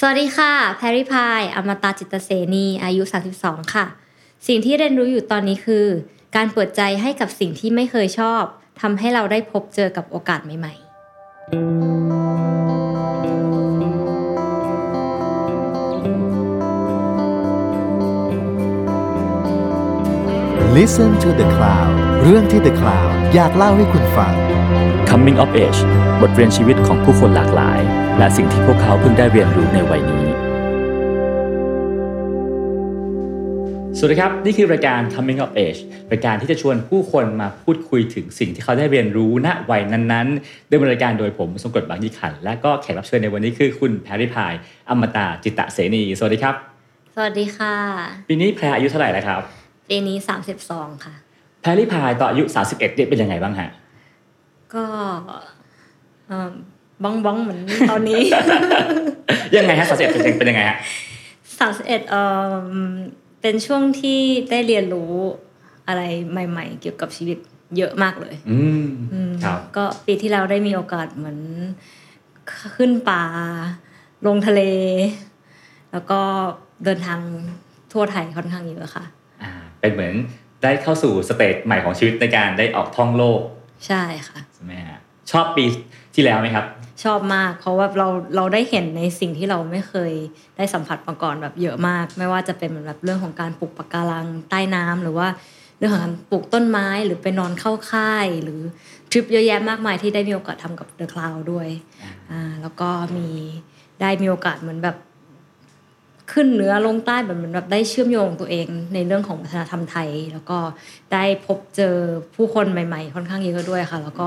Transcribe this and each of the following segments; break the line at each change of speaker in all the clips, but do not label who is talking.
สวัสดีค่ะ แพรรี่พาย อมตะจิตเสนี อายุ 32 ค่ะ สิ่งที่เรียนรู้อยู่ตอนนี้คือ การเปิดใจให้กับสิ่งที่ไม่เคยชอบทำให้เราได้พบเจอกับโอกาสใหม่
Listen to the Cloud เรื่องที่ The Cloud อยากเล่าให้คุณฟัง
Coming of Age บทเรียนชีวิตของผู้คนหลากหลาย และสิ่งที่พวกเขาเพิ่งได้เรียนรู้ในวัยนี้ สวัสดีครับ นี่คือรายการ Coming of Age รายการที่จะชวนผู้คนมาพูดคุยถึงสิ่งที่เขาได้เรียนรู้ณวัยนั้นๆดำเนินรายการโดยผมสงกฎบางยี่ขัน และก็แขกรับเชิญในวันนี้คือคุณแพรริพายอมตะจิตตะเสนีสวัสดีครับ
ๆสวัสดีค่ะ
ปีนี้แพรอายุเท่าไหร่แล้วครับ
ปีนี้ 32 ค่ะ
แพรริพายตอนอายุ 31เนี่ยเป็นยังไงบ้างฮะ
ก็เอิ่ม บ้องบ้องๆเหมือนตอนนี้
ยังไงฮะ31เป็นเป็นยังไงฮะ
31เอ่อเป็นช่วงที่ได้เรียนรู้อะไรใหม่ ๆ เกี่ยวกับชีวิตเยอะมากเลย
อืม
อืม
ครับ
ก็ปีที่แล้วได้มีโอกาสเหมือนขึ้นป่า ลงทะเล แล้วก็เดินทางทั่วไทยค่อนข้างเยอะค่ะ
อ่า เป็นเหมือนได้เข้าสู่สเตจใหม่ของชีวิตในการได้ออกท่องโลก
ใช่ค่ะ
ใช่ไหมฮะชอบปีที่แล้วไหมครับ
ชอบมากเพราะว่าเราเราได้เห็นในสิ่งที่เราไม่เคยได้สัมผัสมาก่อนแบบเยอะมาก ไม่ว่าจะเป็นเหมือนแบบเรื่องของการปลูกปะการังใต้น้ำหรือว่าเรื่องของการปลูกต้นไม้หรือไปนอนเข้าค่าย หรือทริปเยอะแยะมากมายที่ได้มีโอกาสทำกับ The Cloud ด้วยอ่าแล้วก็มีได้มีโอกาสเหมือนแบบขึ้นเหนือลงใต้แบบเหมือนแบบได้เชื่อมโยงตัวเองในเรื่องของวัฒนธรรมไทย แล้วก็ได้พบเจอผู้คนใหม่ ๆ ค่อนข้างเยอะด้วยค่ะ แล้วก็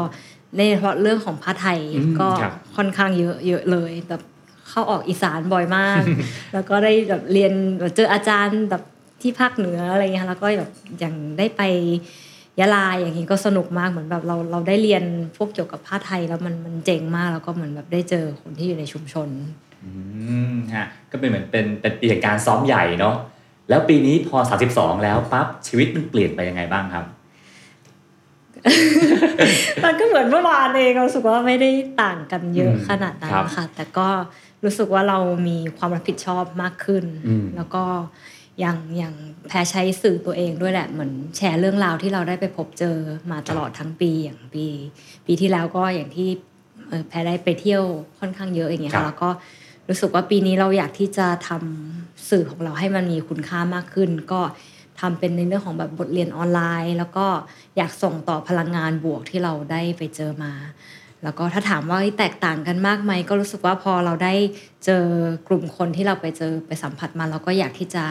ในเฉพาะเรื่องของผ้าไทย
อืม
ก็
ครับ
ค่อนข้างเยอะเยอะเลยแบบเข้าออกอีสานบ่อยมาก แล้วก็ได้แบบเรียนแบบเจออาจารย์แบบที่ภาคเหนืออะไรเงี้ยค่ะแล้วก็แบบอย่างได้ไปยะลาอย่างนี้ก็สนุกมากเหมือนแบบเราเราได้เรียนพวกเกี่ยวกับผ้าไทยแล้วมันมันเจ๋งมากแล้วก็เหมือนแบบได้เจอคนที่อยู่ในชุมชน
อืมฮะก็เป็นเหมือนเป็นเป็นปีแห่งการซ้อมใหญ่เนาะแล้วปีนี้พอ 32 แล้วปั๊บชีวิตมันเปลี่ยนไปยังไงบ้างครับ
มันก็เหมือนเมื่อวานเองเรารู้สึกว่าไม่ได้ต่างกันเยอะ
อืม
ขนาดนั้น
ครับ
ค่ะ แต่ก็รู้สึกว่าเรามีความรับผิดชอบมากขึ้น
อืม
แล้วก็อย่างอย่างแพรใช้สื่อตัวเองด้วยแหละเหมือนแชร์เรื่องราวที่เราได้ไปพบเจอมาตลอดทั้งปีอย่างปี ปีที่แล้วก็อย่างที่เอ่อแพรได้ไปเที่ยวค่อนข้างเยอะอย่างเงี้ย
ครับ
ค่ะแล้วก็รู้สึกว่าปีนี้เราอยากที่จะทำสื่อของเราให้มันมีคุณค่ามากขึ้น ก็ ทำเป็นในเรื่องของแบบบทเรียนออนไลน์ แล้วก็อยากส่งต่อพลังงานบวกที่เราได้ไปเจอมา แล้วก็ถ้าถามว่าแตกต่างกันมากไหมก็รู้สึกว่าพอเราได้เจอกลุ่มคนที่เราไปเจอไปสัมผัสมาเราก็อยากที่จะ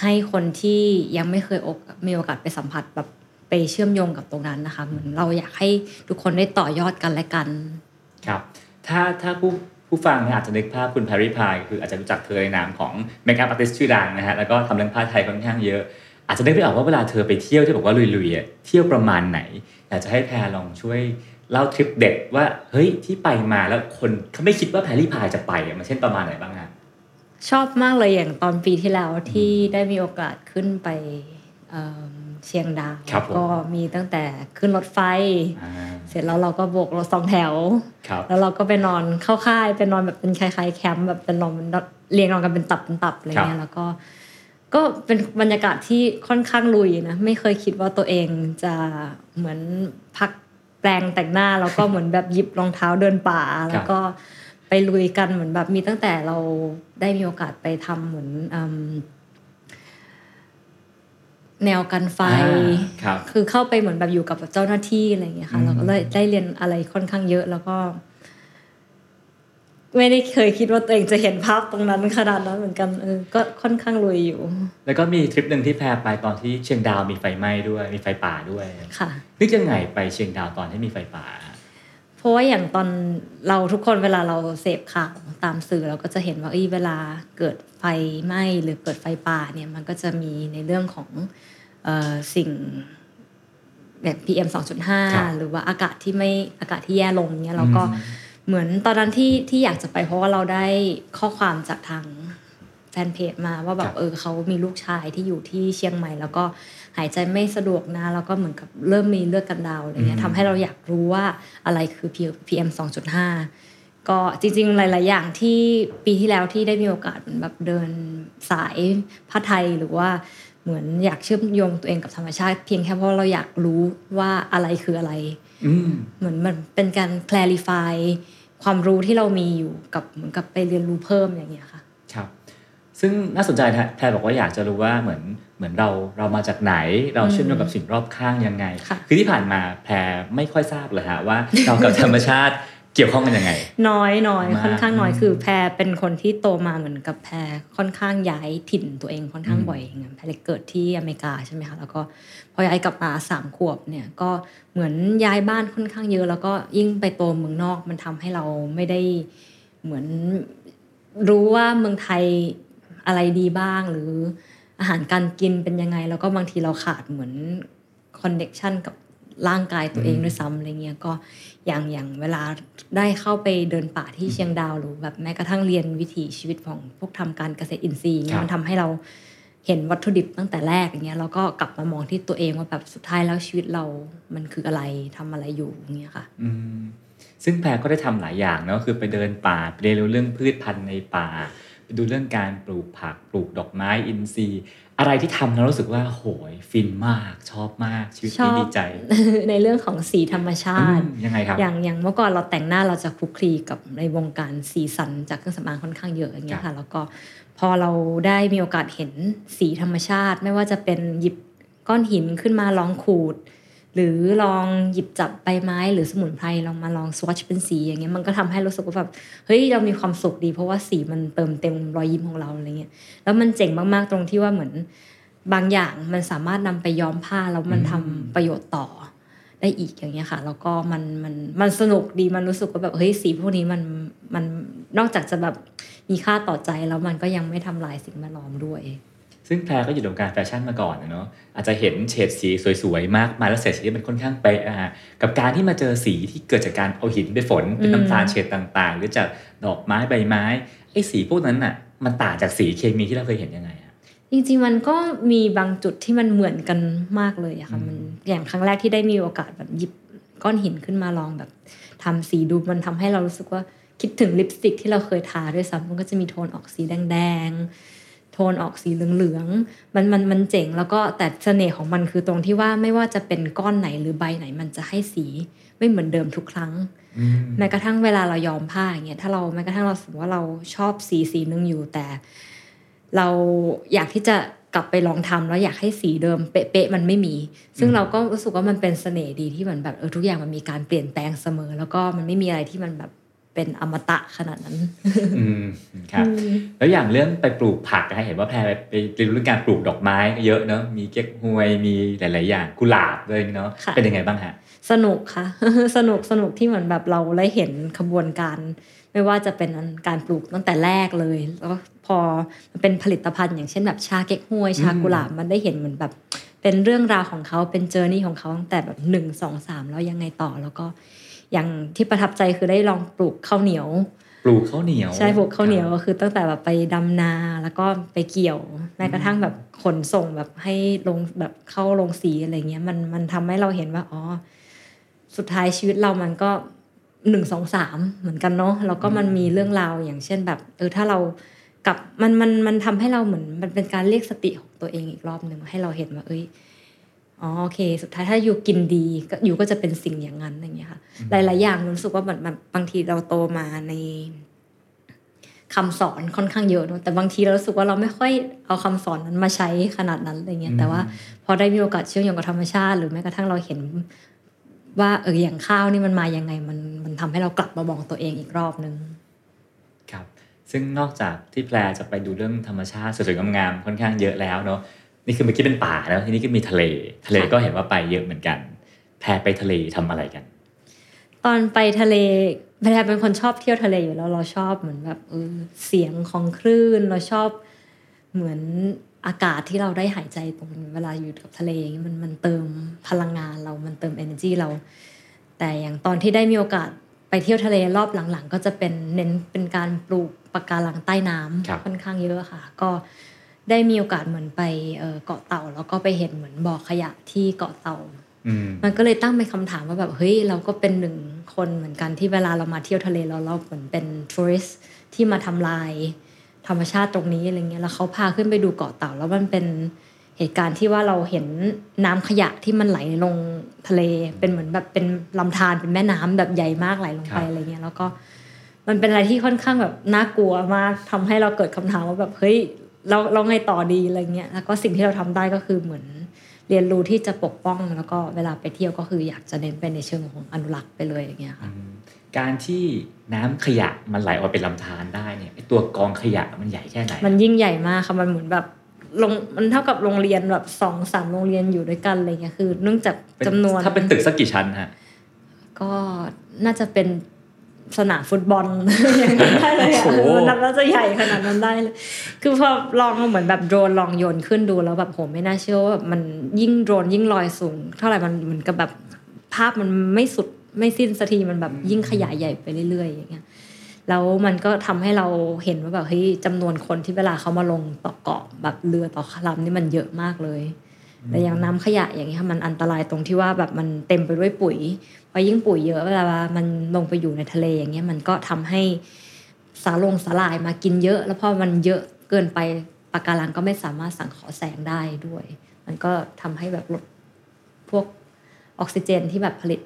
ให้คนที่ยังไม่เคยอกมีโอกาสไปสัมผัสแบบไปเชื่อมโยงกับตรงนั้นนะคะเหมือนเราอยากให้ทุกคนได้ต่อยอดกันและกัน
ครับ ถ้าถ้าผู้ ผู้ฟังเนี่ยอาจจะนึกภาพคุณแพรรี่พายคืออาจจะรู้จักเธอในนามของเมคอัพอาร์ติสชื่อดังนะฮะแล้วก็ทำเรื่องผ้าไทยค่อนข้างเยอะ อาจจะนึกไม่ออกว่าเวลาเธอไปเที่ยวที่บอกว่าลุยๆอะเที่ยวประมาณไหนอยากจะให้แพรลองช่วยเล่าทริปเด็ดว่าเฮ้ยที่ไปมาแล้วคนเขาไม่คิดว่าแพรรี่พายจะไปอะมันเช่นประมาณไหนบ้างฮะ
ชอบมากเลยอย่างตอนปีที่แล้วที่ได้มีโอกาสขึ้นไป เอิ่มเชียงดาว
ครับผม
ก็มีตั้งแต่ขึ้นรถไฟ
อ่า
เสร็จแล้วเราก็โบกรถสองแถว
ครับ
แล้วเราก็ไปนอนเข้าค่ายไปนอนแบบเป็นคล้ายๆแคมป์แบบเป็นนอนเรียงนอนกันเป็นตับเป็นตับอะไรเงี้ยแล้วก็ก็เป็นบรรยากาศที่ค่อนข้างลุยนะไม่เคยคิดว่าตัวเองจะเหมือนพักแปลงแต่งหน้าแล้วก็เหมือนแบบหยิบรองเท้าเดินป่าแล้วก็ไปลุยกันเหมือนแบบมีตั้งแต่เราได้มีโอกาสไปทำเหมือนอืม แนวกันไฟ
อ่าครับ
คือเข้าไปเหมือนแบบอยู่กับเจ้าหน้าที่อะไรอย่างเงี้ยค่ะ
อืม
เราก็เลยได้เรียนอะไรค่อนข้างเยอะแล้วก็ ไม่ได้เคยคิดว่าตัวเองจะเห็นภาพตรงนั้นขนาดนั้นเหมือนกันเออก็ค่อนข้างรวยอยู่
แล้วก็มีทริปหนึ่งที่แพรไปตอนที่เชียงดาวมีไฟไหม้ด้วย มีไฟป่าด้วย
ค่ะ
นึกยังไงไปเชียงดาวตอนที่มีไฟป่า
เพราะว่าอย่างตอนเราทุกคนเวลาเราเสพข่าวตามสื่อเราก็จะเห็นว่าเอ้ยเวลาเกิดไฟไหม้หรือเกิดไฟป่าเนี่ยมันก็จะมีในเรื่องของเออ สิ่งแบบ PM
ครับ
2.5 หรือว่าอากาศที่ไม่อากาศที่แย่ลงเนี่ยเราก็เหมือนตอนนั้นที่ที่อยากจะไปเพราะว่าเราได้ข้อความจากทางแฟนเพจมาว่าแบ
ครับบ
เออเขามีลูกชายที่อยู่ที่เชียงใหม่ แล้วก็หายใจไม่สะดวกนะแล้วก็เหมือนกับเริ่มมีเลือดกันดาวอะไรเงี้ยทำให้เราอยากรู้ว่าอะไรคือ PM 2.5 ก็จริงๆ หลาย ๆ อย่างที่ปีที่แล้วที่ได้มีโอกาสเหมือนแบบเดินสายผ้าไทยหรือว่า เหมือนอยากเชื่อมโยงตัวเองกับธรรมชาติ เพียงแค่เพราะเราอยากรู้ว่าอะไรคืออะไร
อืม
เหมือนมันเป็นการ clarify ความรู้ที่เรามีอยู่กับเหมือนกับไปเรียนรู้เพิ่มอย่างเงี้ยค่ะ
ครับ ซึ่งน่าสนใจแทแพรบอกว่าอยากจะรู้ว่าเหมือนเหมือนเราเรามาจากไหนเราเชื่อมโยงกับสิ่งรอบข้างยังไง
ค่ะ
คือที่ผ่านมาแพรไม่ค่อยทราบเลยฮะว่าเรากับธรรมชาติ เกี่ยวข้องกันยังไง
น้อยน้อย
มาก
ค่อนข้างน้อย
อืม
คือแพรเป็นคนที่โตมาเหมือนกับแพรค่อนข้างย้ายถิ่นตัวเองค่อนข้าง
อืม
บ่อยอย่างเงี้ยแพรเลยเกิดที่อเมริกาใช่ไหมคะแล้วก็พอย้ายกลับมาสามขวบเนี่ยก็เหมือนย้ายบ้านค่อนข้างเยอะ แล้วก็ยิ่งไปโตเมืองนอกมันทำให้เราไม่ได้เหมือนรู้ว่าเมืองไทยอะไรดีบ้าง หรืออาหารการกินเป็นยังไง แล้วก็บางทีเราขาดเหมือนคอนเน็ชันกับ ร่างกายตัวเอง
อืม
ด้วยซ้ำอะไรเงี้ยก็อย่างอย่างเวลาได้เข้าไปเดินป่าที่เชียงดาวหรือแบบแม้กระทั่งเรียนวิถีชีวิตของพวกทำการเกษตรอินทรีย์
ครั
เนี่ย
บ
มันทำให้เราเห็นวัตถุดิบตั้งแต่แรกอย่างเงี้ยแล้วก็กลับมามองที่ตัวเองว่าแบบสุดท้ายแล้วชีวิตเรามันคืออะไรทำอะไรอยู่อย่างเงี้ยค่ะ
อืมซึ่งแพรก็ได้ทำหลายอย่างเนาะคือไปเดินป่าไปเรียนรู้เรื่องพืชพันธุ์ในป่า ไปดูเรื่องการปลูกผักปลูกดอกไม้อินทรีย์ อะไรที่ทำแล้วรู้สึกว่าโหยฟินมากชอบมากชีวิต
ชอ
นี้
บ
ดีใจ
ในเรื่องของสีธรรมชา
อื
ติ
มยังไงครับ
อย่างอย่างเมื่อก่อนเราแต่งหน้าเราจะคลุกคลีกับในวงการสีสันจากเครื่องสำอางค่อนข้างเยอะอย่างเงี้ยค่ะ แล้วก็พอเราได้มีโอกาสเห็นสีธรรมชาติ ไม่ว่าจะเป็นหยิบก้อนหินขึ้นมาลองขูด หรือลองหยิบจับใบไม้หรือสมุนไพรลองมาลองสวอชเป็นสีอย่างเงี้ยมันก็ทำให้รู้สึกว่าแบบเฮ้ยเรามีความสุขดี เพราะว่าสีมันเติมเต็มรอยยิ้มของเราอะไรเงี้ยแล้วมันเจ๋งมากๆตรงที่ว่าเหมือนบางอย่างมันสามารถนำไปย้อมผ้าแล้วมันทำประโยชน์ต่อได้อีกอย่างเงี้ยค่ะ แล้วก็มันมันมันสนุกดีมันรู้สึกว่าแบบเฮ้ยสีพวกนี้มันมันนอกจากจะแบบมีค่าต่อใจแล้วมันก็ยังไม่ทำลายสิ่งแวดล้อมด้วย
ซึ่งแพรก็อยู่ในวงการแฟชั่นมาก่อนนะเนาะอาจจะเห็นเฉดสีสวยๆ มากมายแล้วเฉดสีที่มันค่อนข้างไปะอะกับการที่มาเจอสีที่เกิดจากการเอาหินไปฝนเป็นน้ำตาลเฉดต่างๆ หรือจากดอกไม้ใบไม้ไอ้สีพวกนั้นน่ะมันต่างจากสีเคมีที่เราเคยเห็นยังไงอะ
จริงๆมันก็มีบางจุดที่มันเหมือนกันมากเลยอะค่ะ
อืม
มันอย่างครั้งแรกที่ได้มีโอกาสแบบหยิบก้อนหินขึ้นมาลองแบบทำสีดูมันทำให้เรารู้สึกว่าคิดถึงลิปสติกที่เราเคยทาด้วยซ้ำมันก็จะมีโทนออกสีแดงๆ โทนออกสีเหลืองๆมันมันมันเจ๋งแล้วก็แต่เสน่ห์ของมันคือตรงที่ว่าไม่ว่าจะเป็นก้อนไหนหรือใบไหนมันจะให้สีไม่เหมือนเดิมทุกครั้ง
อืม
แม้กระทั่งเวลาเรายอมผ้าอย่างเงี้ยถ้าเราแม้กระทั่งเราสมมติว่าเราชอบสีสีหนึ่งอยู่แต่ เราอยากที่จะกลับไปลองทำแล้วอยากให้สีเดิมเป๊ะๆมันไม่มี ซึ่ง
อืม
เราก็รู้สึกว่ามันเป็นเสน่ห์ดีที่เหมือนแบบเออทุกอย่างมันมีการเปลี่ยนแปลงเสมอ แล้วก็มันไม่มีอะไรที่มันแบบ เป็นอมตะขนาดนั้น
อืมครับ แล้วอย่างเรื่องไปปลูกผักนะฮะเห็นว่าแพรไปไปเรียนรู้เรื่องการปลูกดอกไม้เยอะเนาะมีเก๊กฮวยมีหลาย ๆ อย่างกุหลาบด้วยเนาะ
ค่ะ
เป็นยังไงบ้างฮะ
สนุกค่ะ สนุกสนุกที่เหมือนแบบเราได้เห็นขบวนการ ไม่ว่าจะเป็นการปลูกตั้งแต่แรกเลย แล้วก็พอมันเป็นผลิตภัณฑ์ อย่างเช่นแบบชาเก๊กฮวย ชา
อืม
กุหลาบมันได้เห็นเหมือนแบบ เป็นเรื่องราวของเขาเป็นเจอร์นี่ของเขาตั้งแต่แบบหนึ่งสองสามแล้วยังไงต่อแล้วก็ อย่างที่ประทับใจคือได้ลองปลูกข้าวเหนียว
ปลูกข้าวเหนียว
ใช่ปลูกข้าวเหนียว
ค
ก็
รับ
คือตั้งแต่แบบไปดำนาแล้วก็ไปเกี่ยวแม้กระทั่งแบบขนส่งแบบให้ลงแบบเข้าลงสีอะไรเงี้ยมันมันทำให้เราเห็นว่าอ๋อสุดท้ายชีวิตเรามันก็หนึ่งสองสามเหมือนกันเนาะแล้วก็มันมีเรื่องราวอย่างเช่นแบบ เออถ้าเรากลับมันมันมันทำให้เราเหมือนมันเป็นการเรียกสติของตัวเองอีกรอบหนึ่งให้เราเห็นว่าเอ้ย อ๋อโอเค สุดท้ายถ้าอยู่กินดีก็อยู่ก็จะเป็นสิ่งอย่างนั้นอย่างเงี้ยค่ะ หลาย ๆ อย่างรู้สึกว่าเหมือนแบบบางทีเราโตมาในคำสอนค่อนข้งเยอะเนอะแต่บางทีเรารู้สึกว่าเราไม่ค่อยเอาคำสอนนั้นมาใช้ขนาดนั้นอะไรเงี้ยแต่ว่าพอได้มีโอกาสเชื่อมโยงกับธรรมชาติ หรือแม้กระทั่งเราเห็น ว่าเอออย่างข้าวนี่มันมายังไงมันมันทำให้เรากลับมามองตัวเองอีกรอบนึง
ครับ ซึ่งนอกจากที่แพรจะไปดูเรื่องธรรมชาติสวยๆงามๆค่อนข้างเยอะแล้วเนาะ นี่คือเมื่อกี้เป็นป่าแล้วทีนี้ก็มีทะเล ทะเล
ค่ะ
ก็เห็นว่าไปเยอะเหมือนกัน แพรไปทะเลทำอะไรกัน
ตอนไปทะเลแพรเป็นคนชอบเที่ยวทะเลอยู่แล้วเราชอบเหมือนแบบเออเสียงของคลื่นเราชอบเหมือนอากาศที่เราได้หายใจตรงเวลาอยู่กับทะเลอย่างเงี้ยมันมันเติมพลังงานเรา มันเติม energy เรา แต่อย่างตอนที่ได้มีโอกาสไปเที่ยวทะเลรอบหลังๆ ก็จะเป็นเน้นเป็นการปลูกปะการังใต้น้ำ
ครับ
ค่อนข้างเยอะค่ะ ก็ ได้มีโอกาสเหมือนไปเอ่อเกาะเต่า แล้วก็ไปเห็นเหมือนบ่อขยะที่เกาะเต่า
อืม
มันก็เลยตั้งเป็นคำถามว่าแบบเฮ้ยเราก็เป็นหนึ่งคนเหมือนกันที่เวลาเรามาเที่ยวทะเลเราเราเหมือนเป็นทัวริสที่มาทำลายธรรมชาติตรงนี้อะไรเงี้ยแล้วเขาพาขึ้นไปดูเกาะเต่า แล้วมันเป็นเหตุการณ์ที่ว่าเราเห็นน้ำขยะที่มันไหลลงทะเลเป็นเหมือนแบบเป็นลำธารเป็นแม่น้ำแบบใหญ่มากไหลลงไป
ครับ
อะไรเงี้ยแล้วก็มันเป็นอะไรที่ค่อนข้างแบบน่ากลัวมากทำให้เราเกิดคำถามว่าแบบเฮ้ย เราเราไงต่อดีอะไรเงี้ยแล้วก็สิ่งที่เราทำได้ก็คือเหมือนเรียนรู้ที่จะปกป้องแล้วก็เวลาไปเที่ยวก็คืออยากจะเน้นไปในเชิงของอนุรักษ์ไปเลยอย่างเงี้ยค่ะ
อืมการที่น้ำขยะมันไหลออกมาเป็นลำธารได้เนี่ยไอตัวกองขยะมันใหญ่แค่ไหน
มันยิ่งใหญ่มากค่ะมันเหมือนแบบลงมันเท่ากับโรงเรียนแบบสองสามโรงเรียนอยู่ด้วยกันอะไรเงี้ยคือ เนื่องจาก
เป็น
จำนวน
ถ้าเป็นตึกสักกี่ชั้นฮะ
ก็น่าจะเป็น สนามฟุตบอลอย่างนั้นได้เลยอะ
โอ้โห
มันนับว่าจะใหญ่ขนาดนั้นได้เลย คือพอลองเหมือนแบบโดรนลองโยนขึ้นดูแล้วแบบโหไม่น่าเชื่อว่าแบบมันยิ่งโดรนยิ่งลอยสูง เท่าไหร่มันเหมือนกับแบบภาพมันไม่สุดไม่สิ้นสักทีมันแบบยิ่งขยายใหญ่ไปเรื่อยๆอย่างเงี้ยแล้วมันก็ทำให้เราเห็นว่าแบบเฮ้ยจำนวนคนที่เวลาเขามาลงต่อเกาะแบบเรือต่อลำนี่มันเยอะมากเลย แต่อย่างน้ำขยะอย่างเงี้ค่ะมันอันตรายตรงที่ว่าแบบมันเต็มไปด้วยปุ๋ยพอยิ่งปุ๋ยเยอะเวลามันลงไปอยู่ในทะเลอย่างเงี้ยมันก็ทำให้สาลงสาลายมากินเยอะ แล้วพอมันเยอะเกินไปปะการังก็ไม่สามารถสังเคราะห์แสงได้ด้วย มันก็ทำให้แบบลดพวกออกซิเจนที่แบบผลิต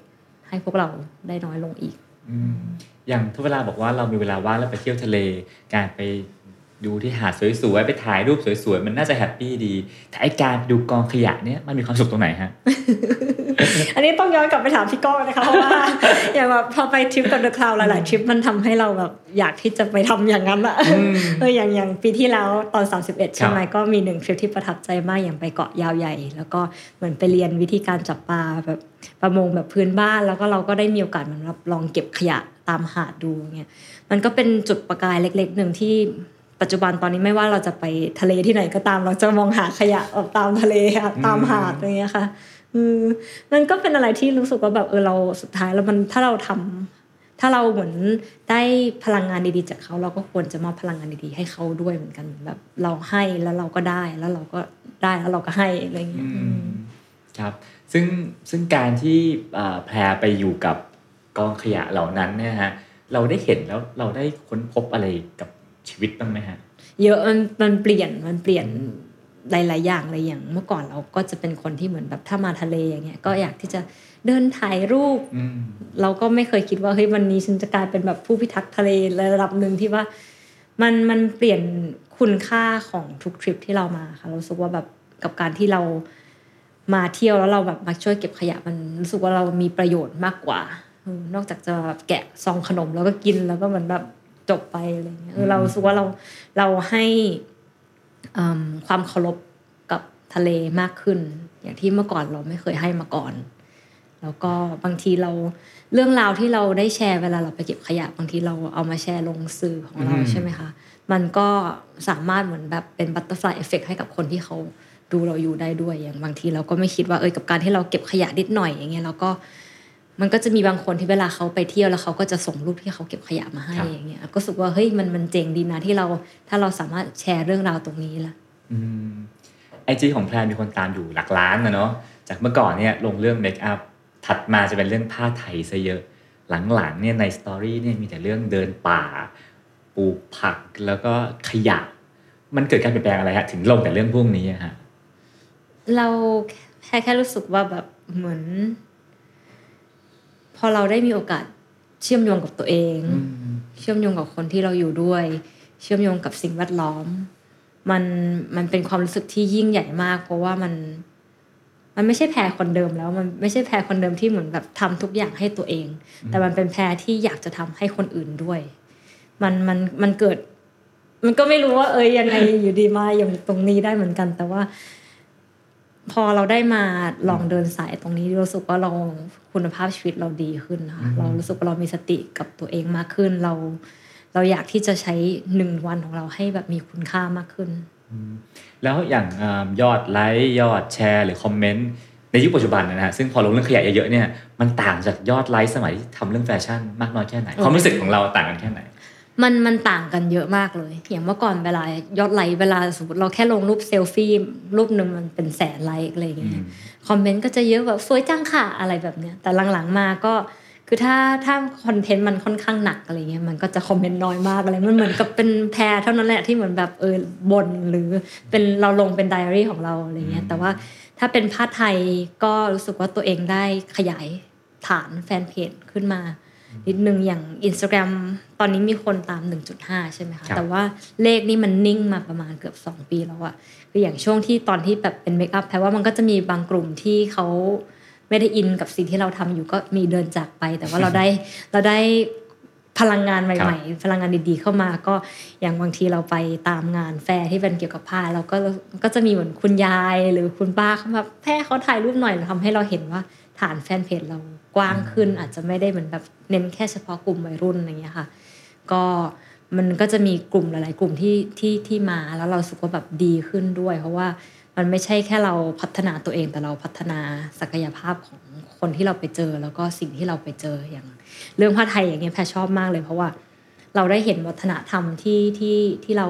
ให้พวกเราได้น้อยลงอีก
อย่างทุกเวลาบอกว่าเรามีเวลาว่างแล้วไปเที่ยวทะเล การไป ดูที่หาดสวยๆไปถ่ายรูปสวยๆมันน่าจะแฮปปี้ดีแต่ไอการดูกองขยะเนี่ยมันมีความสุขตรงไหนฮะ
อันนี้ต้องย้อนกลับไปถามพี่ก้องนะคะเพราะว่าอย่างแบบพอไปทริปกับเดอะคลาวหลายๆทริปมันทำให้เราแบบอยากที่จะไปทำอย่างนั้นอะเอออย่างอย่างปีที่แล้วตอน 31 ใช่ไหมก็มีหนึ่งทริปที่ประทับใจมากอย่างไปเกาะยาวใหญ่ แล้วก็เหมือนไปเรียนวิธีการจับปลาแบบประมงแบบพื้นบ้านแล้วก็เราก็ได้มีโอกาสเหมันรับลองเก็บขยะตามหาดดูเงี้ยมันก็เป็นจุดประกายเล็ก ๆ หนึ่งที่ ปัจจุบันตอนนี้ไม่ว่าเราจะไปทะเลที่ไหนก็ตาม เราจะมองหาขยะออกตามทะเลค่ะตามหาดอะไรเงี้ยค่ะอืมมันก็เป็นอะไรที่รู้สึกว่าแบบเออเราสุดท้ายแล้วมันถ้าเราทำถ้าเราเหมือนได้พลังงานดีๆจากเขา เราก็ควรจะมอบพลังงานดีๆให้เขาด้วยเหมือนกันแบบเราให้แล้วเราก็ได้แล้วเราก็ได้แล้วเราก็ให้อะไรอย่างเงี้ย
อื
อื
ม
ม
ครับ ซึ่งซึ่งการที่อ่าแพรไปอยู่กับกองขยะเหล่านั้นเนี่ยฮะเราได้เห็นแล้วเราได้ค้นพบอะไรกับ ชีวิตบ้างไหมฮะ
เยอะมันมันเปลี่ยนมันเปลี่ยนหลายๆอย่างเลยอย่างเมื่อก่อนเราก็จะเป็นคนที่เหมือนแบบถ้ามาทะเลอย่างเงี้ยก็อยากที่จะเดินถ่ายรูป
อืม
เราก็ไม่เคยคิดว่าเฮ้ยวันนี้ฉันจะกลายเป็นแบบผู้พิทักษ์ทะเลระดับหนึ่งที่ว่า มันมันเปลี่ยนคุณค่าของทุกทริปที่เรามาค่ะเรารู้สึกว่าแบบกับการที่เรามาเที่ยวแล้วเราแบบมาช่วยเก็บขยะมันรู้สึกว่าเรามีประโยชน์มากกว่าเออนอกจากจะแบบแกะซองขนมแล้วก็กินแล้วก็เหมือนแบบ จบไปอะไรเงี้ยเออเรารู้สึกว่าเราเราให้อืมความเคารพกับทะเลมากขึ้น อย่างที่เมื่อก่อนเราไม่เคยให้มาก่อน แล้วก็บางทีเราเรื่องราวที่เราได้แชร์เวลาเราไปเก็บขยะบางทีเราเอามาแชร์ลงสื่อของเรา
อืม
ใช่ไหมคะมันก็สามารถเหมือนแบบเป็น butterfly effect ให้กับคนที่เขาดูเราอยู่ได้ด้วยอย่างบางทีเราก็ไม่คิดว่าเออกับการที่เราเก็บขยะนิดหน่อยอย่างเงี้ยเราก็ มันก็จะมีบางคนที่เวลาเขาไปเที่ยวแล้วเขาก็จะส่งรูปที่เขาเก็บขยะมาให้
ครับ
อย่างเงี้ยก็รู้สึกว่าเฮ้ยมันมันเจ๋งดีนะที่เราถ้าเราสามารถแชร์เรื่องราวตรงนี้ละ
IG ของแพรมีคนตามอยู่หลักล้านนะเนาะจากเมื่อก่อนเนี่ยลงเรื่องเมคอัพถัดมาจะเป็นเรื่องผ้าไทยซะเยอะหลังๆเนี่ยในสตอรี่เนี่ยมีแต่เรื่องเดินป่าปลูกผักแล้วก็ขยะ มันเกิดการเปลี่ยนแปลงอะไรฮะถึงลงแต่เรื่องพวกนี้อะฮะ
เราแค่แค่รู้สึกว่าแบบเหมือน พอเราได้มีโอกาสเชื่อมโยงกับตัวเอง เชื่อมโยงกับคนที่เราอยู่ด้วย เชื่อมโยงกับสิ่งแวดล้อม มันมันเป็นความรู้สึกที่ยิ่งใหญ่มาก เพราะว่ามัน มันไม่ใช่แพรคนเดิมแล้ว มันไม่ใช่แพรคนเดิมที่เหมือนแบบทำทุกอย่างให้ตัวเอง แต่มันเป็นแพรที่อยากจะทำให้คนอื่นด้วย มันมันมันเกิด มันก็ไม่รู้ว่าเอ้ยยังไงอยู่ดีมาอย่างตรงนี้ได้เหมือนกัน แต่ว่า พอเราได้มาลองเดินสายตรงนี้รู้สึกว่าเราคุณภาพชีวิตเราดีขึ้นนะคะเรารู้สึกว่าเรามีสติกับตัวเองมากขึ้น เรา เราอยากที่จะใช้หนึ่งวันของเราให้แบบมีคุณค่ามากขึ้น
แล้วอย่างเอิ่มยอดไลค์ยอดแชร์หรือคอมเมนต์ในยุคปัจจุบันนะฮะซึ่งพอลงเรื่องขยะเยอะๆเนี่ยมันต่างจากยอดไลค์สมัยที่ทำเรื่องแฟชั่นมากน้อยแค่ไหนความรู้สึกของเราต่างกันแค่ไหน
มันมันต่างกันเยอะมากเลย อย่างเมื่อก่อนเวลายอดไลค์เวลาสมมติเราแค่ลงรูปเซลฟี่รูปหนึ่งมันเป็นแสนไลค์อะไรอย่างเงี้ยคอมเมนต์ก็จะเยอะแบบสวยจังค่ะอะไรแบบเนี้ย แต่หลังๆมาก็คือถ้าถ้าคอนเทนต์มันค่อนข้างหนักอะไรเงี้ยมันก็จะคอมเมนต์น้อยมากอะไรมันเหมือนกับเป็นแพรเท่านั้นแหละที่เหมือนแบบเออบนหรือเป็นเราลงเป็นไดอารี่ของเราอะไรเงี้ยแต่ว่าถ้าเป็นผ้าไทยก็รู้สึกว่าตัวเองได้ขยายฐานแฟนเพจขึ้นมา นิดนึงอย่าง Instagram ตอนนี้มีคนตาม 1.5 ใช่ไหมคะ แต่ว่าเลขนี่มันนิ่งมาประมาณเกือบ 2 ปีแล้วอะคืออย่างช่วงที่ตอนที่แบบเป็นเมคอัพแปลว่ามันก็จะมีบางกลุ่มที่เขาไม่ได้อินกับสิ่งที่เราทำอยู่ก็มีเดินจากไป แต่ว่าเราได้เราได้พลังงานใหม่ ๆ พลังงานดีๆ เข้ามาก็อย่างบางทีเราไปตามงานแฟร์ที่เป็นเกี่ยวกับผ้าเราก็ก็จะมีเหมือนคุณยายหรือคุณป้าเขามาแพ่เขาถ่ายรูปหน่อยทำให้เราเห็นว่า ฐานแฟนเพจเรากว้างขึ้น อาจจะไม่ได้เหมือนแบบเน้นแค่เฉพาะกลุ่มวัยรุ่นอะไรเงี้ยค่ะ ก็มันก็จะมีกลุ่มหลาย ๆ กลุ่มที่ที่ที่มาแล้วเราสุขว่าแบบดีขึ้นด้วย เพราะว่ามันไม่ใช่แค่เราพัฒนาตัวเองแต่เราพัฒนาศักยภาพของคนที่เราไปเจอ แล้วก็สิ่งที่เราไปเจออย่าง เรื่องผ้าไทยอย่างเงี้ยแพรชอบมากเลย เพราะว่าเราได้เห็นวัฒนธรรมที่ที่ที่เรา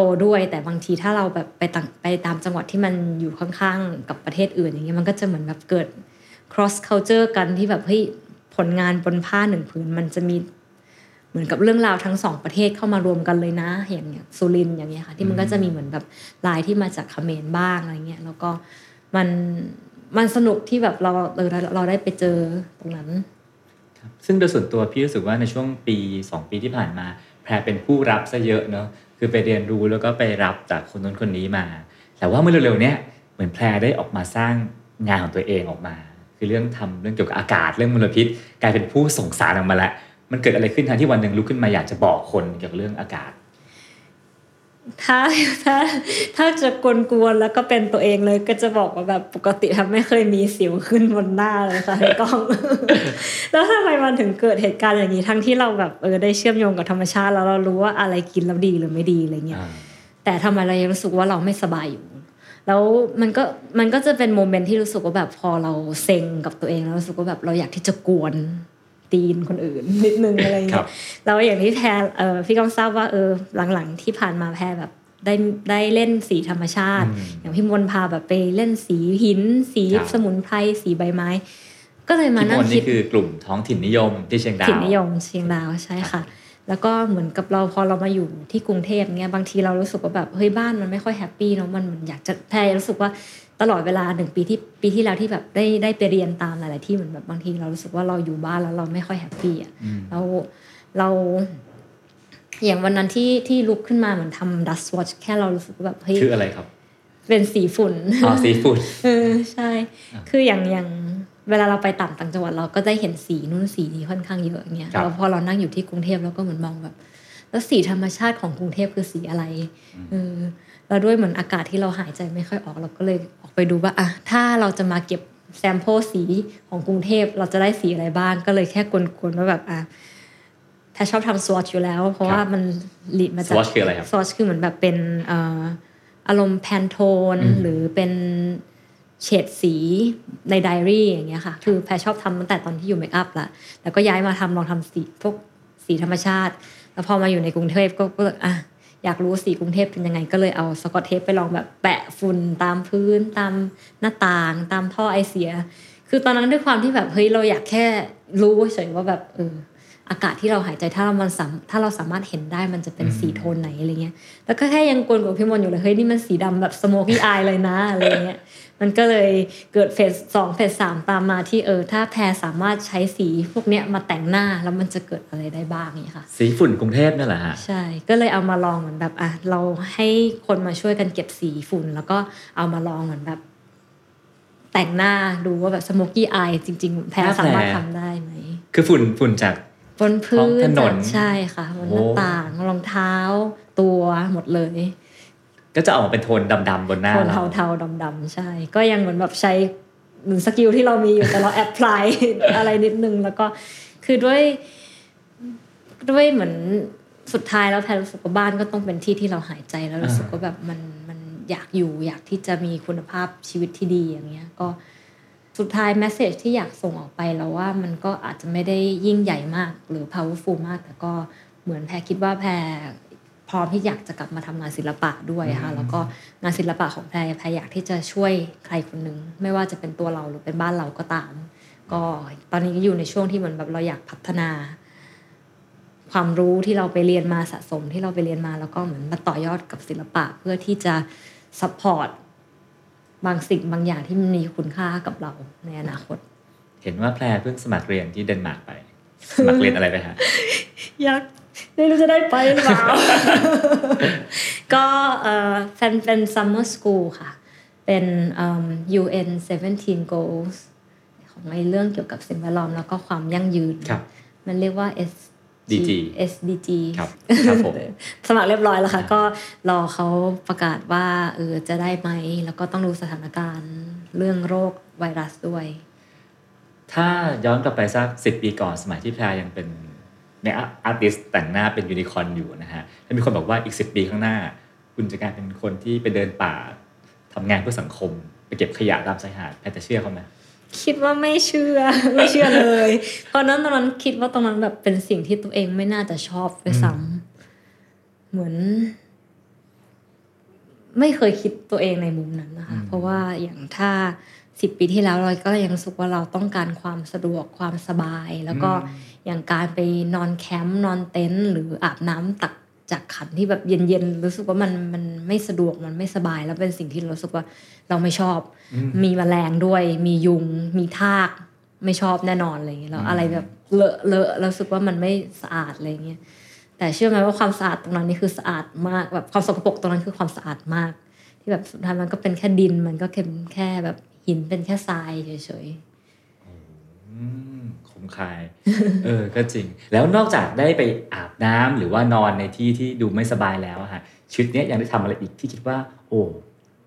โตด้วย แต่บางทีถ้าเราแบบไปต่างไปตามจังหวัดที่มันอยู่ข้างๆกับประเทศอื่นอย่างเงี้ยมันก็จะเหมือนแบบเกิด cross culture กันที่แบบเฮ้ยผลงานบนผ้าหนึ่งผืนมันจะมีเหมือนกับเรื่องราวทั้งสองประเทศเข้ามารวมกันเลยนะ อย่างเงี้ยสุรินอย่างเงี้ยค่ะ ที่มันก็จะมีเหมือนแบบลายที่มาจากเขมรบ้างอะไรเงี้ยแล้วก็มันมันสนุกที่แบบเราเออเราได้ไปเจอตรงนั้น
ซึ่งโดยส่วนตัวพี่รู้สึกว่าในช่วงปีสองปีที่ผ่านมา แพรเป็นผู้รับซะเยอะเนาะ คือไปเรียนรู้แล้วก็ไปรับจากคนนู้นคนนี้มา แต่ว่าเมื่อเร็วๆเนี้ยเหมือนแพรได้ออกมาสร้างงานของตัวเองออกมา คือเรื่องทำเรื่องเกี่ยวกับอากาศเรื่องมลพิษ กลายเป็นผู้ส่งสารออกมาแล้วมันเกิดอะไรขึ้นทันที่วันหนึ่งลุกขึ้นมาอยากจะบอกคนเกี่ยวกับเรื่องอากาศ
ถ้าถ้าถ้าจะกวนๆแล้วก็เป็นตัวเองเลยก็จะบอกว่าแบบปกติทำไม่เคยมีสิวขึ้นบนหน้าเลยค่ะในกล้อง แล้วทำไมมันถึงเกิดเหตุการณ์อย่างนี้ทั้งที่เราแบบเออได้เชื่อมโยงกับธรรมชาติแล้วเรารู้ว่าอะไรกินแล้วดีหรือไม่ดีอะไรเงี้ยแต่ทำไมเรายังรู้สึกว่าเราไม่สบายอยู่ แล้วมันก็มันก็จะเป็นโมเมนต์ที่รู้สึกว่าแบบพอเราเซ็งกับตัวเองแล้วรู้สึกว่าแบบเราอยากที่จะกวน ตีนคนอื่นนิดนึงอะไรเงี้ยแล้วอย่างที่แพรเออพี่ก้องทราบว่าเออหลังๆที่ผ่านมาแพรแบบได้ได้เรียนสีธรรมชาติ อย่างพี่มนพาแบบไปเรียนสีหิน สีสมุนไพรสีใบไม้ ก็เลยมานั่ง
คิดนี่คือกลุ่มท้องถิ่นนิยมที่เชียงดาว
ถิ่นนิยมเชียงดาวใช่ค่ะ แล้วก็เหมือนกับเราพอเรามาอยู่ที่กรุงเทพเงี้ยบางทีเรารู้สึกว่าแบบเฮ้ยบ้านมันไม่ค่อย happy เนาะมันมันอยากจะแพรรู้สึกว่า ตลอดเวลาหนึ่งปีที่ปีที่แล้วที่แบบได้ได้ไปเรียนตามหลาย ๆ ที่เหมือนแบบบางทีเรารู้สึกว่าเราอยู่บ้านแล้วเราไม่ค่อย happy อะเราเราอย่างวันนั้นที่ที่ลุกขึ้นมาเหมือนทำดัสวอชแค่เรารู้สึกแบบเฮ้
ยชื่ออะไรครับ
เป็นสีฝุ่น
อ๋อสีฝุ่น
เออใช่ คืออย่างอย่างเวลาเราไปต่างต่างจังหวัดเราก็ได้เห็นสีนู่นสีนี้ค่อนข้างเยอะอย่างเงี้ยเราพอเรานั่งอยู่ที่กรุงเทพเราก็เหมือนมองแบบ แล้วสีธรรมชาติของกรุงเทพคือสีอะไรเออ แล้วด้วยเหมือนอากาศที่เราหายใจไม่ค่อยออกเราก็เลยออกไปดูว่าอะถ้าเราจะมาเก็บsample สีของกรุงเทพเราจะได้สีอะไรบ้าง ก็เลยแค่กลๆว่าแบบอะแพรชอบทำ swatch อยู่แล้ว เพราะว่ามันติดมาจาก
swatch คืออะไรครับ
swatch คือเหมือนแบบเป็นอารมณ์ Pantone หรือเป็นเฉดสีในไดอารี่อย่างเงี้ยค่ะ คือแพรชอบทำตั้งแต่ตอนที่อยู่ makeup ละแล้วก็ย้ายมาทำลองทำสีพวกสีธรรมชาติ แล้วพอมาอยู่ในกรุงเทพก็ก็อะ อยากรู้สีกรุงเทพเป็นยังไงก็เลยเอาสกอตเทปไปลองแบบแปะฝุ่นตามพื้น ตามหน้าต่าง ตามท่อไอเสีย คือตอนนั้นด้วยความที่แบบเฮ้ยเราอยากแค่รู้เฉยว่าแบบเออ อากาศที่เราหายใจถ้าเรามันสามถ้าเราสามารถเห็นได้มันจะเป็นสีโทนไหนอะไรเงี้ยแล้วก็แค่ยังกวนกับพี่มนอยู่เลยเฮ้ยนี่มันสีดำแบบสโมกี้อายเลยนะอะไรเงี้ยมันก็เลยเกิดเฟสสองเฟสสามตามมาที่เออถ้าแพรสามารถใช้สีพวกเนี้ยมาแต่งหน้าแล้วมันจะเกิดอะไรได้บ้างนี่ค่ะ
สีฝุ่นกรุงเทพนั่นแหละฮะ
ใช่ก็เลยเอามาลองเหมือนแบบอะเราให้คนมาช่วยกันเก็บสีฝุ่น แล้วก็เอามาลองเหมือนแบบ แต่งหน้าดูว่าแบบ smoky eye จริง ๆ แพรสามารถทำได้ไหม
คือฝุ่นฝุ่นจาก
บนพื้นถนนใช่ค่ะบนหน้าต่างรองเท้าตัวหมดเลย
ก็จะออกมาเป็นโทนดำๆบนหน้าโท
นเทาๆดำๆใช่ ก็ยังเหมือนแบบใช้หนึ่ง skill ที่เรามีอยู่แต่เรา apply อะไรนิดนึง แล้วก็คือด้วยด้วยเหมือนสุดท้ายแล้วแพรรู้สึกว่าบ้านก็ต้องเป็นที่ที่เราหายใจแล้วรู้สึกว่าแบบมันมันอยากอยู่อยากที่จะมีคุณภาพชีวิตที่ดีอย่างเงี้ย ก็ สุดท้ายแมสเซจที่อยากส่งออกไปแล้วว่ามันก็อาจจะไม่ได้ยิ่งใหญ่มากหรือ powerful มาก แต่ก็เหมือนแพรคิดว่าแพรพร้อมที่อยากจะกลับมาทำงานศิลปะด้วยค่ะแล้วก็งานศิลปะของแพรแพรอยากที่จะช่วยใครคนหนึ่งไม่ว่าจะเป็นตัวเราหรือเป็นบ้านเราก็ตาม ก็ตอนนี้ก็อยู่ในช่วงที่เหมือนแบบเราอยากพัฒนา ความรู้ที่เราไปเรียนมาสะสมที่เราไปเรียนมา แล้วก็เหมือนมาต่อยอดกับศิลปะเพื่อที่จะ support บางสิ่งบางอย่างที่มันมีคุณค่ากับเราในอนาคต
เห็นว่าแพรเพิ่งสมัครเรียนที่เดนมาร์กไป สมัครเรียนอะไรไปฮะ
อยากไม่รู้จะได้ไปหรือเปล่าก็เอ่อ plan เป็น summer school ค่ะ เป็น UN 17 goals ของในเรื่องเกี่ยวกับสิ่งแวดล้อมแล้วก็ความยั่งยืน
ครับ
มันเรียกว่า S
DG
SDG
ครับครับผม
สมัครเรียบร้อยแล้วค่ะ ก็รอเขาประกาศว่าเออจะได้ไหม แล้วก็ต้องดูสถานการณ์เรื่องโรคไวรัสด้วย
ถ้าย้อนกลับไปสักสิปีก่อนสมัยที่แพรยังเป็นในอาร์ติสแต่งหน้าเป็นยูนิคอร์นอยู่นะฮะแล้วมีคนบอกว่าอีกสิปีข้างหน้า คุณจะกลายเป็นคนที่ไปเดินป่าทำงานเพื่อสังคม ไปเก็บขยะตามชายหาดแพรจะเชื่อเขาไหม
คิดว่าไม่เชื่อไม่เชื่อเลยเพราะนั้นตอนนั้นคิดว่าตรงนั้นแบบเป็นสิ่งที่ตัวเองไม่น่าจะชอบด้วยซ้ำเหมือน ไม่เคยคิดตัวเองในมุมนั้นนะคะ เพราะว่าอย่างถ้าสิบปีที่แล้วเราก็ยังรู้สึกว่าเราต้องการความสะดวกความสบาย แล้วก็อย่างการไปนอนแคมป์นอนเต็นท์หรืออาบน้ำตัก จากขันที่แบบเย็นๆรู้สึกว่ามันมันไม่สะดวกมันไม่สบาย แล้วเป็นสิ่งที่เรารู้สึกว่าเราไม่ชอบ มีแมลงด้วย มียุง มีทากไม่ชอบแน่นอนอะไรอย่างเงี้ยแล้วอะไรแบบเลอะเลอะเรารู้สึกว่ามันไม่สะอาดอะไรอย่างเงี้ยแต่เชื่อไหมว่าความสะอาดตรงนั้นนี่คือสะอาดมากแบบความสกปรกตรงนั้นคือความสะอาดมาก ที่แบบสุดท้ายมันก็เป็นแค่ดินมันก็เป็นแค่แบบหินเป็นแค่ทรายเฉย
อื มคมคาย เออ ก็จริง แล้วนอกจากได้ไปอาบน้ำหรือว่านอนในที่ที่ดูไม่สบายแล้วอะฮะชีวิตเนี้ยยังได้ทำอะไรอีกที่คิดว่า โอ้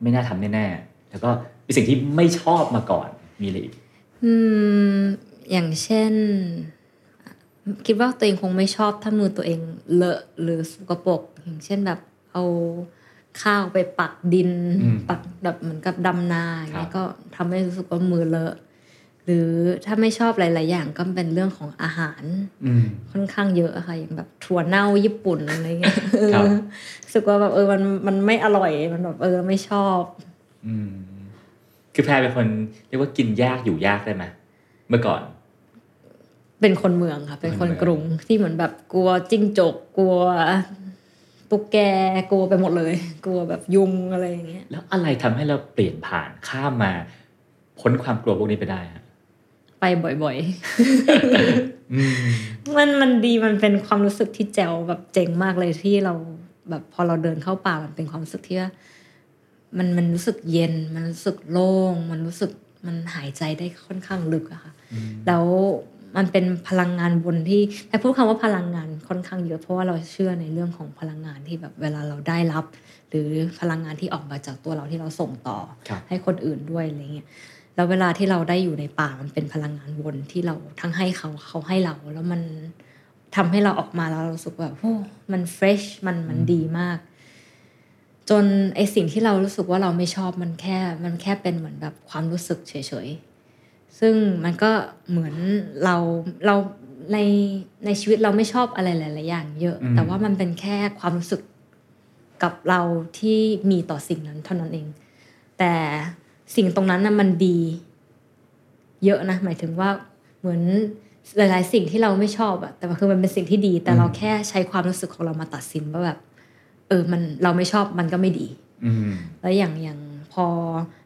ไม่น่าทำแน่ๆแล้วก็มีสิ่งที่ไม่ชอบมาก่อนมีอะไรอีก
ๆอืมอย่างเช่น คิดว่าตัวเองคงไม่ชอบถ้ามือตัวเองเลอะหรือสกปรกอย่างเช่นแบบเอาข้าวไปปักดิน
อืม
ปักแบบเหมือนกับดำนาอย่างเงี้
ครั
ย
บ
ก็ทำให้รู้สึกว่ามือเลอะ หรือถ้าไม่ชอบหลาย ๆ อย่างก็เป็นเรื่องของอาหาร
อืม
ค่อนข้างเยอะอะค่ะอย่างแบบถั่วเน่าญี่ปุ่นอะไรเงี้ย
ครับ
รู้สึกว่าแบบเออมันมันไม่อร่อยมันแบบเออไม่ชอบ
อืมคือแพรเป็นคนเรียกว่ากินยากอยู่ยากได้ไหมเมื่อก่อน
เป็นคนเมืองค่ะ เป็นคน
คนเมือง
กรุงที่เหมือนแบบกลัวจิ้งจกกลัวตุ๊กแกกลัวไปหมดเลย กลัวแบบยุงอะไรอย่างเงี้ย
แล้วอะไรทำให้เราเปลี่ยนผ่านข้ามมาพ้นความกลัวพวกนี้ไปได้ฮะ
ไปบ่อย
อืม
ๆมันมันดีมันเป็นความรู้สึกที่แจ๋วแบบเจ๋งมากเลยที่เราแบบพอเราเดินเข้าป่ามันเป็นความรู้สึกที่ว่ามันมันรู้สึกเย็น มันรู้สึกโล่ง มันรู้สึกมันหายใจได้ค่อนข้างลึกอะค่ะ แล้วมันเป็นพลังงานบนที่แต่พูดคำว่าพลังงานค่อนข้างเยอะเพราะว่าเราเชื่อในเรื่องของพลังงานที่แบบเวลาเราได้รับ หรือพลังงานที่ออกมาจากตัวเราที่เราส่งต่อ
ครับ
ให้คนอื่นด้วยอะไรเงี้ย แล้วเวลาที่เราได้อยู่ในป่ามันเป็นพลังงานบนที่เราทั้งให้เขาเขาให้เรา แล้วมันทำให้เราออกมาแล้วเรารู้สึกแบบโอ้มันเฟรชมันมันดีมาก จนไอสิ่งที่เรารู้สึกว่าเราไม่ชอบมันแค่ มันแค่เป็นเหมือนแบบความรู้สึกเฉยๆ ซึ่งมันก็เหมือนเราเราในในชีวิตเราไม่ชอบอะไรหลายๆอย่างเยอะ
อืม
แต่ว่ามันเป็นแค่ความรู้สึกกับเราที่มีต่อสิ่งนั้นเท่านั้นเอง แต่ สิ่งตรงนั้นน่ะมันดี เยอะนะหมายถึงว่าเหมือนหลาย ๆ สิ่งที่เราไม่ชอบอะแต่ว่าคือมันเป็นสิ่งที่ดี แต่เราแค่ใช้ความรู้สึกของเรามาตัดสินว่าแบบ เออมันเราไม่ชอบมันก็ไม่ดี
อืม
แล้วอย่างอย่างพอ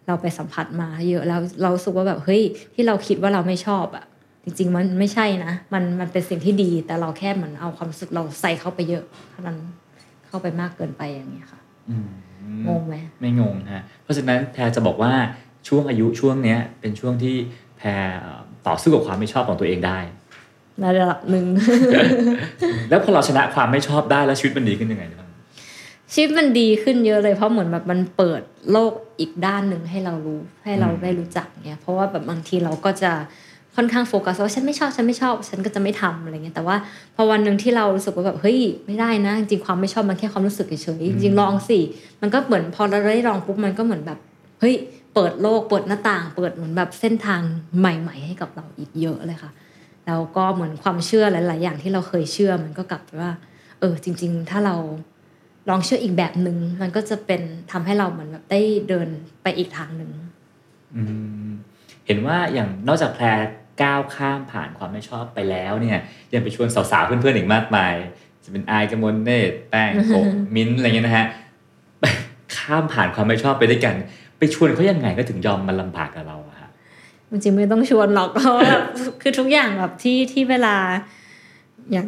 เราไปสัมผัสมาเยอะแล้วเรารู้สึกว่าแบบเฮ้ยที่เราคิดว่าเราไม่ชอบอะจริง ๆ มันไม่ใช่นะมันมันเป็นสิ่งที่ดี แต่เราแค่เหมือนเอาความรู้สึกเราใส่เข้าไปเยอะเท่านั้นเข้าไปมากเกินไปอย่างเงี้ยค่ะ
อืม
งงไหม
ไม่งงฮะเพราะฉะนั้นแพรจะบอกว่าช่วงอายุช่วงเนี้ยเป็นช่วงที่แพรเอ่อต่อสู้กับความไม่ชอบของตัวเองได้
ในระดับหนึ่ง
แล้วพอเราชนะความไม่ชอบได้แล้วชีวิตมันดีขึ้นยังไงบ้าง
ชีวิตมันดีขึ้นเยอะเลยเพราะเหมือนแบบมันเปิดโลกอีกด้านหนึ่งให้เรารู้ให้เราได้รู้จักเนี่ยเพราะว่าแบบบางทีเราก็จะ ค่อนข้างโฟกัสว่าฉันไม่ชอบฉันไม่ชอบ ฉันก็จะไม่ทำอะไรเงี้ยแต่ว่าพอวันหนึ่งที่เรารู้สึกว่าแบบเฮ้ยไม่ได้นะ จริงๆความไม่ชอบมันแค่ความรู้สึกเฉยๆจริงๆลองสิมันก็เหมือนพอเราได้ลองปุ๊บมันก็เหมือนแบบเฮ้ยเปิดโลกเปิดหน้าต่าง เปิดเหมือนแบบเส้นทางใหม่ ๆ ให้กับเราอีกเยอะเลยค่ะแล้วก็เหมือนความเชื่อหลาย ๆ อย่างที่เราเคยเชื่อมันก็กลับไปว่าอจริง ๆ ถ้าเราลองเชื่ออีกแบบหนึ่งมันก็จะเป็นทำให้เราเหมือนแบบได้เดินไปอีกทางหนึ่ง
อืมเห็นว่าอย่างนอกจากแพร ก้าวข้ามผ่านความไม่ชอบไปแล้วเนี่ยยังไปชวนสาวๆเพื่อนๆอีกมากมาย จะเป็นอายกมลเนตรแป้งโกมิ้นท์อะไรเงี้ยนะฮะข้ามผ่านความไม่ชอบไปด้วยกัน ไปชวนเขายังไงก็ถึงยอมมาลำบากกับเราอะฮะ
จริงๆไม่ต้องชวนหรอกเพราะว่าแบบคือทุกอย่างแบบที่ที่เวลาอย่าง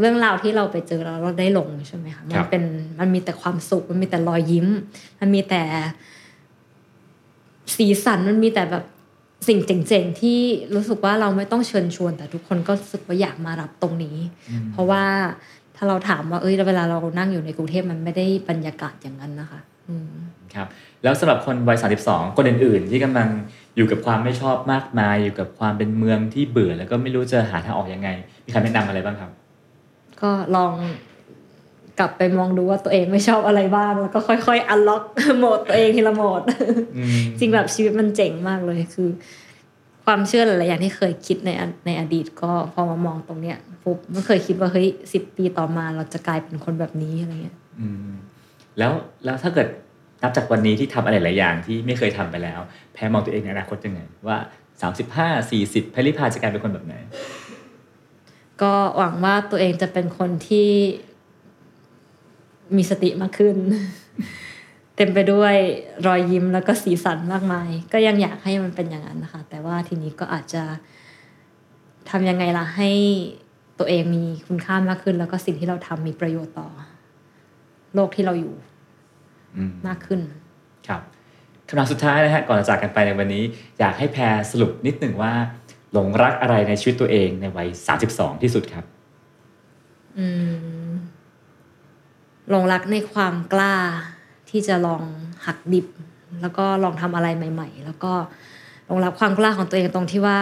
เรื่องราวที่เราไปเจอแล้วเราได้ลงใช่ไหมคะมันเป็นมันมีแต่ความสุข มันมีแต่รอยยิ้ม มันมีแต่สีสันมันมีแต่แบบ สิ่งเจ๋งๆที่รู้สึกว่าเราไม่ต้องเชิญชวน แต่ทุกคนก็รู้สึกว่าอยากมารับตรงนี้ เพราะว่าถ้าเราถามว่าเอ้ยเวลาเรานั่งอยู่ในกรุงเทพมันไม่ได้บรรยากาศอย่างนั้นนะคะอืม
ครับแล้วสำหรับคนวัย 32 คนอื่น ๆ ที่กำลังอยู่กับความไม่ชอบมากมาย อยู่กับความเป็นเมืองที่เบื่อ แล้วก็ไม่รู้จะหาทางออกยังไง มีคำแนะนำอะไรบ้างครับ
ก็ลอง กลับไปมองดูว่าตัวเองไม่ชอบอะไรบ้างแล้วก็ค่อยๆอันล็อกโหมดตัวเองทีละโหมด
อืม
จริงแบบชีวิตมันเจ๋งมากเลยคือ ความเชื่อหลายๆอย่างที่เคยคิดในอในอดีตก็พอมามองตรงเนี้ยปุ๊บไม่เคยคิดว่าเฮ้ยสิบปีต่อมาเราจะกลายเป็นคนแบบนี้อะไรเงี้ย
อืมแล้วแล้วถ้าเกิดนับจากวันนี้ที่ทำอะไรหลายอย่างที่ไม่เคยทำไปแล้ว แพ้มองตัวเองในอนาคตยังไงว่าสามสิบห้าสี่สิบแพรริพาจะกลายเป็นคนแบบไหน
ก็หวังว่าตัวเองจะเป็นคนที่ มีสติมากขึ้น เต็มไปด้วยรอยยิ้มแล้วก็สีสันมากมาย ก็ยังอยากให้มันเป็นอย่างนั้นนะคะ แต่ว่าทีนี้ก็อาจจะทำยังไงล่ะให้ตัวเองมีคุณค่ามากขึ้น แล้วก็สิ่งที่เราทำมีประโยชน์ต่อ โลกที่เราอยู่
อืม
มากขึ้น
ครับคำถามสุดท้ายนะฮะก่อนจะจากกันไปในวันนี้ อยากให้แพรสรุปนิดหนึ่งว่า หลงรักอะไรในชีวิตตัวเองในวัย32ที่สุดครับ
อืม หลงรักในความกล้าที่จะลองหักดิบ แล้วก็ลองทำอะไรใหม่ ๆ แล้วก็หลงรักความกล้าของตัวเองตรงที่ว่า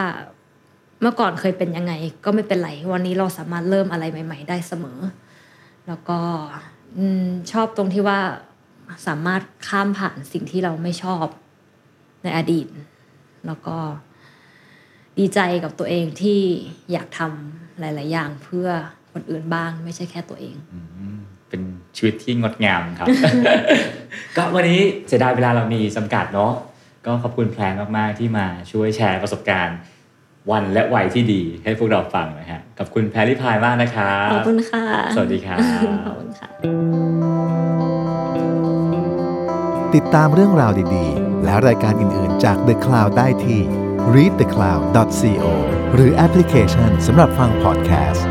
เมื่อก่อนเคยเป็นยังไง ก็ไม่เป็นไร วันนี้เราสามารถเริ่มอะไรใหม่ ๆ ได้เสมอ แล้วก็อชอบตรงที่ว่าสามารถข้ามผ่านสิ่งที่เราไม่ชอบในอดีต แล้วก็ดีใจกับตัวเองที่อยากทำหลาย ๆ อย่างเพื่อคนอื่นบ้าง ไม่ใช่แค่ตัวเอง
เป็นชีวิตที่งดงามครับ ก็วันนี้เสียดายเวลาเรามีจำกัดเนาะก็ขอบคุณแพรมาก ๆ ที่มาช่วยแชร์ประสบการณ์วันและวัยที่ดีให้พวกเราฟังนะฮะขอบคุณแพรริพายมากนะครับ
ขอบคุณค่ะ
สวัสดีครับ
ขอบคุณค่ะ
ติดตามเรื่องราวดีๆ และรายการอื่น ๆ จาก The Cloud ได้ที่ readthecloud.co หรือแอปพลิเคชันสำหรับฟังพอดแคสต์